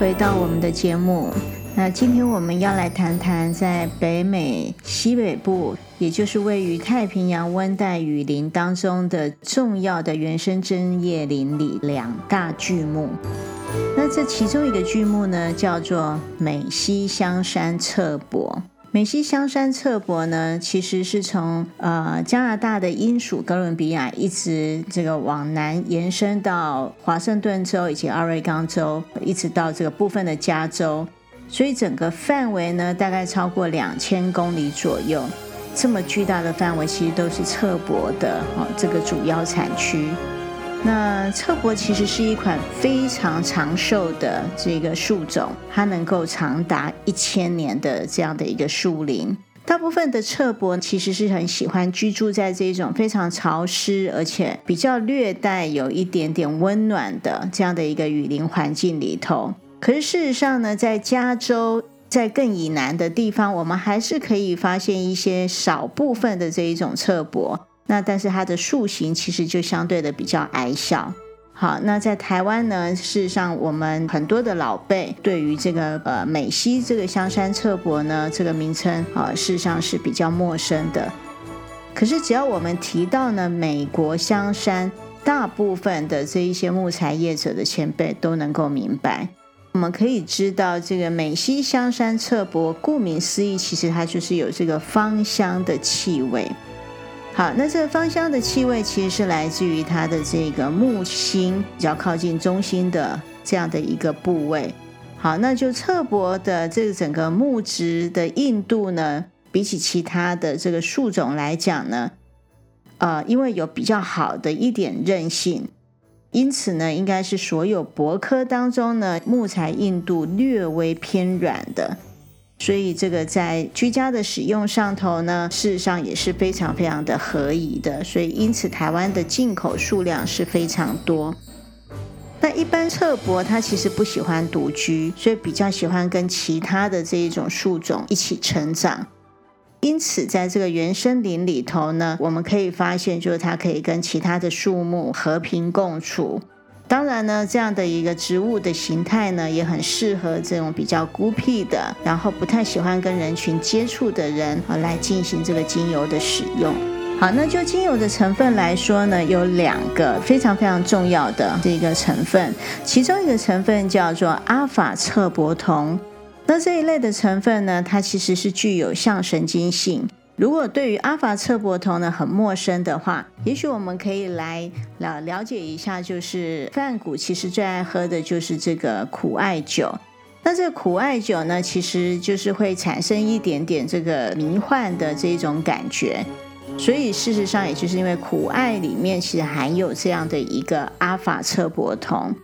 回到我们的节目。那今天我们要来谈谈在北美西北部，也就是位于太平洋温带雨林当中的重要的原生针叶林里两大巨木。那这其中一个巨木呢，叫做美西香山侧柏。美西香山侧柏呢，其实是从呃加拿大的英属哥伦比亚一直这个往南延伸到华盛顿州以及奥瑞冈州，一直到这个部分的加州，所以整个范围呢大概超过两千公里左右。这么巨大的范围，其实都是侧柏的哦这个主要产区。那侧柏其实是一款非常长寿的这个树种，它能够长达一千年的这样的一个树林。大部分的侧柏其实是很喜欢居住在这种非常潮湿而且比较略带有一点点温暖的这样的一个雨林环境里头。可是事实上呢，在加州在更以南的地方，我们还是可以发现一些少部分的这一种侧柏。那但是它的树形其实就相对的比较矮小。好，那在台湾呢，事实上我们很多的老辈对于这个呃美西这个香山侧柏呢这个名称啊，事实上是比较陌生的。可是只要我们提到呢美国香山，大部分的这一些木材业者的前辈都能够明白。我们可以知道，这个美西香山侧柏，顾名思义，其实它就是有这个芳香的气味。好，那这个芳香的气味其实是来自于它的这个木心比较靠近中心的这样的一个部位。好，那就侧柏的这个整个木质的硬度呢，比起其他的这个树种来讲呢，呃，因为有比较好的一点韧性，因此呢，应该是所有柏科当中呢，木材硬度略微偏软的。所以这个在居家的使用上头呢，事实上也是非常非常的合宜的。所以因此台湾的进口数量是非常多。那一般侧柏它其实不喜欢独居，所以比较喜欢跟其他的这一种树种一起成长。因此在这个原生林里头呢，我们可以发现，就是它可以跟其他的树木和平共处。当然呢，这样的一个植物的形态呢，也很适合这种比较孤僻的，然后不太喜欢跟人群接触的人啊，来进行这个精油的使用。好，那就精油的成分来说呢，有两个非常非常重要的这个成分，其中一个成分叫做阿法侧柏酮。那这一类的成分呢，它其实是具有向神经性。如果对于阿法侧柏酮呢很陌生的话，也许我们可以来了了解一下，就是梵谷其实最爱喝的就是这个苦艾酒。那这个苦艾酒呢，其实就是会产生一点点这个迷幻的这种感觉。所以事实上，也就是因为苦艾里面其实含有这样的一个阿法侧柏酮。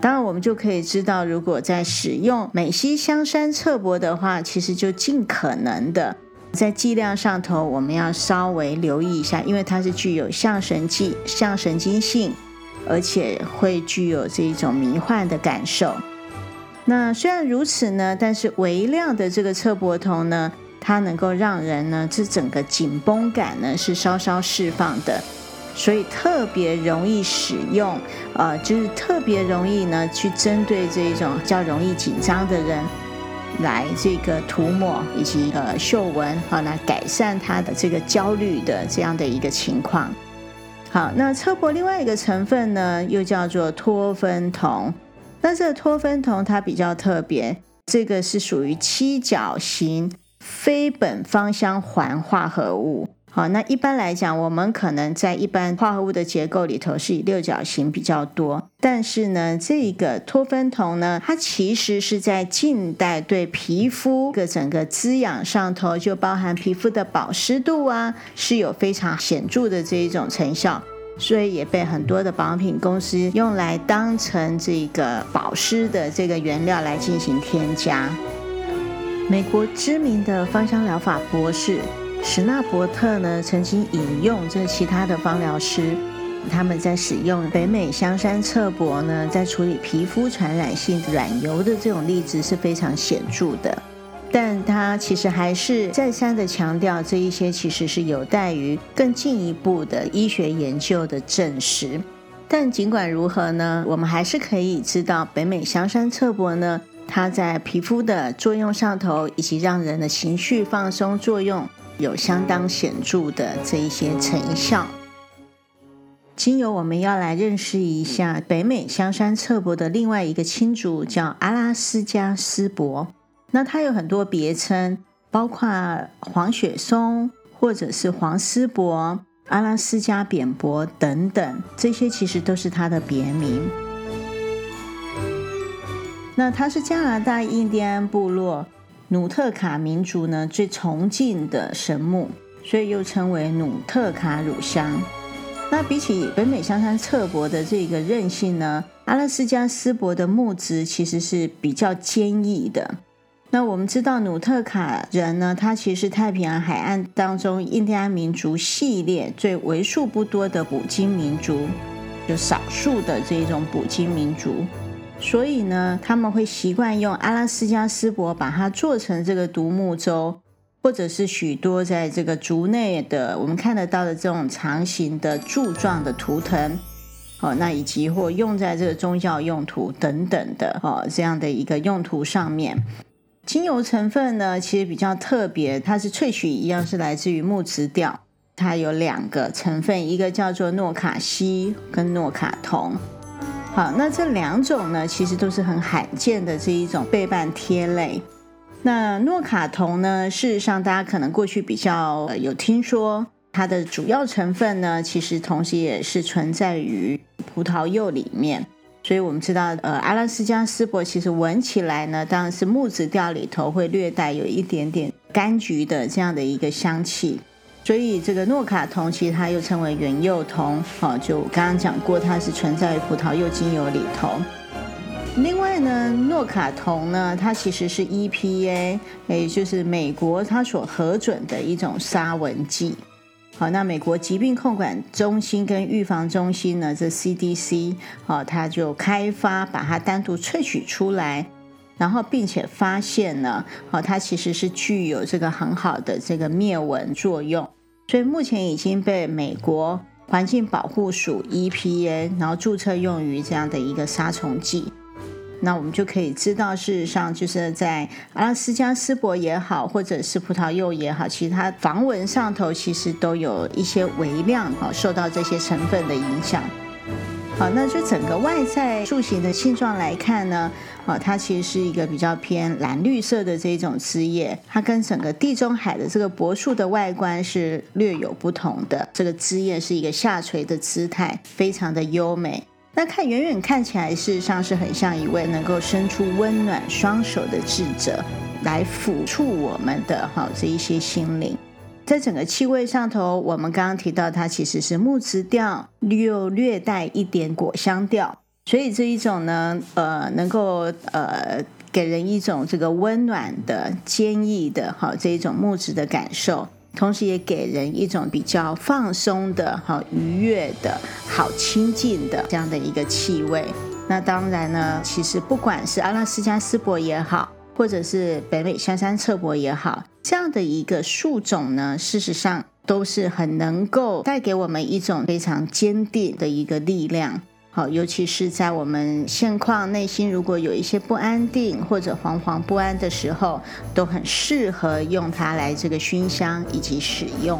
当然，我们就可以知道，如果在使用美西香山侧柏的话，其实就尽可能的。在剂量上头，我们要稍微留意一下，因为它是具有向神经、向神经性，而且会具有这一种迷幻的感受。那虽然如此呢，但是微量的这个侧柏酮呢，它能够让人呢，这整个紧绷感呢是稍稍释放的，所以特别容易使用，呃，就是特别容易呢去针对这一种较容易紧张的人。来这个涂抹以及呃嗅闻，好来改善他的这个焦虑的这样的一个情况。好，那车柏另外一个成分呢，又叫做托芬酮。那这个托芬酮它比较特别，这个是属于七角形非苯芳香环化合物。好，那一般来讲，我们可能在一般化合物的结构里头是以六角形比较多，但是呢，这个托芬酮呢，它其实是在近代对皮肤的整个滋养上头，就包含皮肤的保湿度啊，是有非常显著的这一种成效，所以也被很多的保养品公司用来当成这个保湿的这个原料来进行添加。美国知名的芳香疗法博士。史纳伯特呢，曾经引用这其他的芳疗师，他们在使用北美香山侧柏呢，在处理皮肤传染性软疣的这种例子是非常显著的。但他其实还是再三的强调，这一些其实是有待于更进一步的医学研究的证实。但尽管如何呢，我们还是可以知道北美香山侧柏呢，它在皮肤的作用上头，以及让人的情绪放松作用，有相当显著的这一些成效。经由我们要来认识一下北美香山侧柏的另外一个亲族，叫阿拉斯加斯柏。那它有很多别称，包括黄雪松，或者是黄丝柏、阿拉斯加扁柏等等，这些其实都是它的别名。那它是加拿大印第安部落努特卡民族呢最崇敬的神木，所以又称为努特卡乳香。那比起北美香山侧柏的这个韧性呢，阿拉斯加斯柏的木质其实是比较坚毅的。那我们知道努特卡人呢，他其实太平洋海岸当中印第安民族系列最为数不多的捕鲸民族，就少数的这种捕鲸民族，所以呢，他们会习惯用阿拉斯加丝柏把它做成这个独木舟。或者是许多在这个竹内的我们看得到的这种长形的柱状的图腾，哦，那以及或用在这个宗教用途等等的哦这样的一个用途上面，精油成分呢其实比较特别，它是萃取一样是来自于木质调，它有两个成分，一个叫做诺卡西跟诺卡酮，好，那这两种呢其实都是很罕见的这一种倍半贴类。那诺卡酮呢？事实上，大家可能过去比较有听说，它的主要成分呢，其实同时也是存在于葡萄柚里面。所以我们知道，呃，阿拉斯加丝柏其实闻起来呢，当然是木质调里头会略带有一点点柑橘的这样的一个香气。所以这个诺卡酮其实它又称为原柚酮，哦，就刚刚讲过，它是存在于葡萄柚精油里头。另外呢，诺卡酮呢，它其实是 EPA，也就是美国它所核准的一种杀蚊剂。好，那美国疾病控管中心跟预防中心呢，这 CDC，好，它就开发把它单独萃取出来，然后并且发现呢，好，它其实是具有这个很好的这个灭蚊作用，所以目前已经被美国环境保护署 EPA，然后注册用于这样的一个杀虫剂。那我们就可以知道，事实上就是在阿拉斯加丝柏也好，或者是葡萄柚也好，其实它防蚊上头其实都有一些微量啊受到这些成分的影响。好，那就整个外在树形的性状来看呢，啊，它其实是一个比较偏蓝绿色的这种枝叶，它跟整个地中海的这个柏树的外观是略有不同的。这个枝叶是一个下垂的姿态，非常的优美。那看远远看起来，事实上是很像一位能够伸出温暖双手的智者，来抚触我们的哈这一些心灵。在整个气味上头，我们刚刚提到它其实是木质调，又略带一点果香调，所以这一种呢，呃，能够呃给人一种这个温暖的、坚毅的哈这一种木质的感受。同时也给人一种比较放松的、哈愉悦的、好亲近的这样的一个气味。那当然呢，其实不管是阿拉斯加丝柏也好，或者是北美香山侧柏也好，这样的一个树种呢，事实上都是很能够带给我们一种非常坚定的一个力量。好，尤其是在我们现况内心如果有一些不安定或者惶惶不安的时候，都很适合用它来这个熏香以及使用。